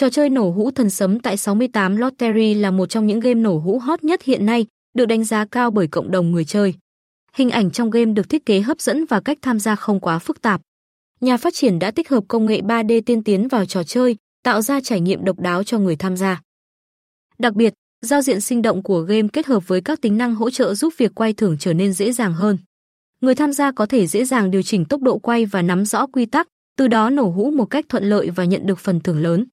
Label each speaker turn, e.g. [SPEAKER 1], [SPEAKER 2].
[SPEAKER 1] Trò chơi nổ hũ thần sấm tại 68 Lottery là một trong những game nổ hũ hot nhất hiện nay, được đánh giá cao bởi cộng đồng người chơi. Hình ảnh trong game được thiết kế hấp dẫn và cách tham gia không quá phức tạp. Nhà phát triển đã tích hợp công nghệ 3D tiên tiến vào trò chơi, tạo ra trải nghiệm độc đáo cho người tham gia. Đặc biệt, giao diện sinh động của game kết hợp với các tính năng hỗ trợ giúp việc quay thưởng trở nên dễ dàng hơn. Người tham gia có thể dễ dàng điều chỉnh tốc độ quay và nắm rõ quy tắc, từ đó nổ hũ một cách thuận lợi và nhận được phần thưởng lớn.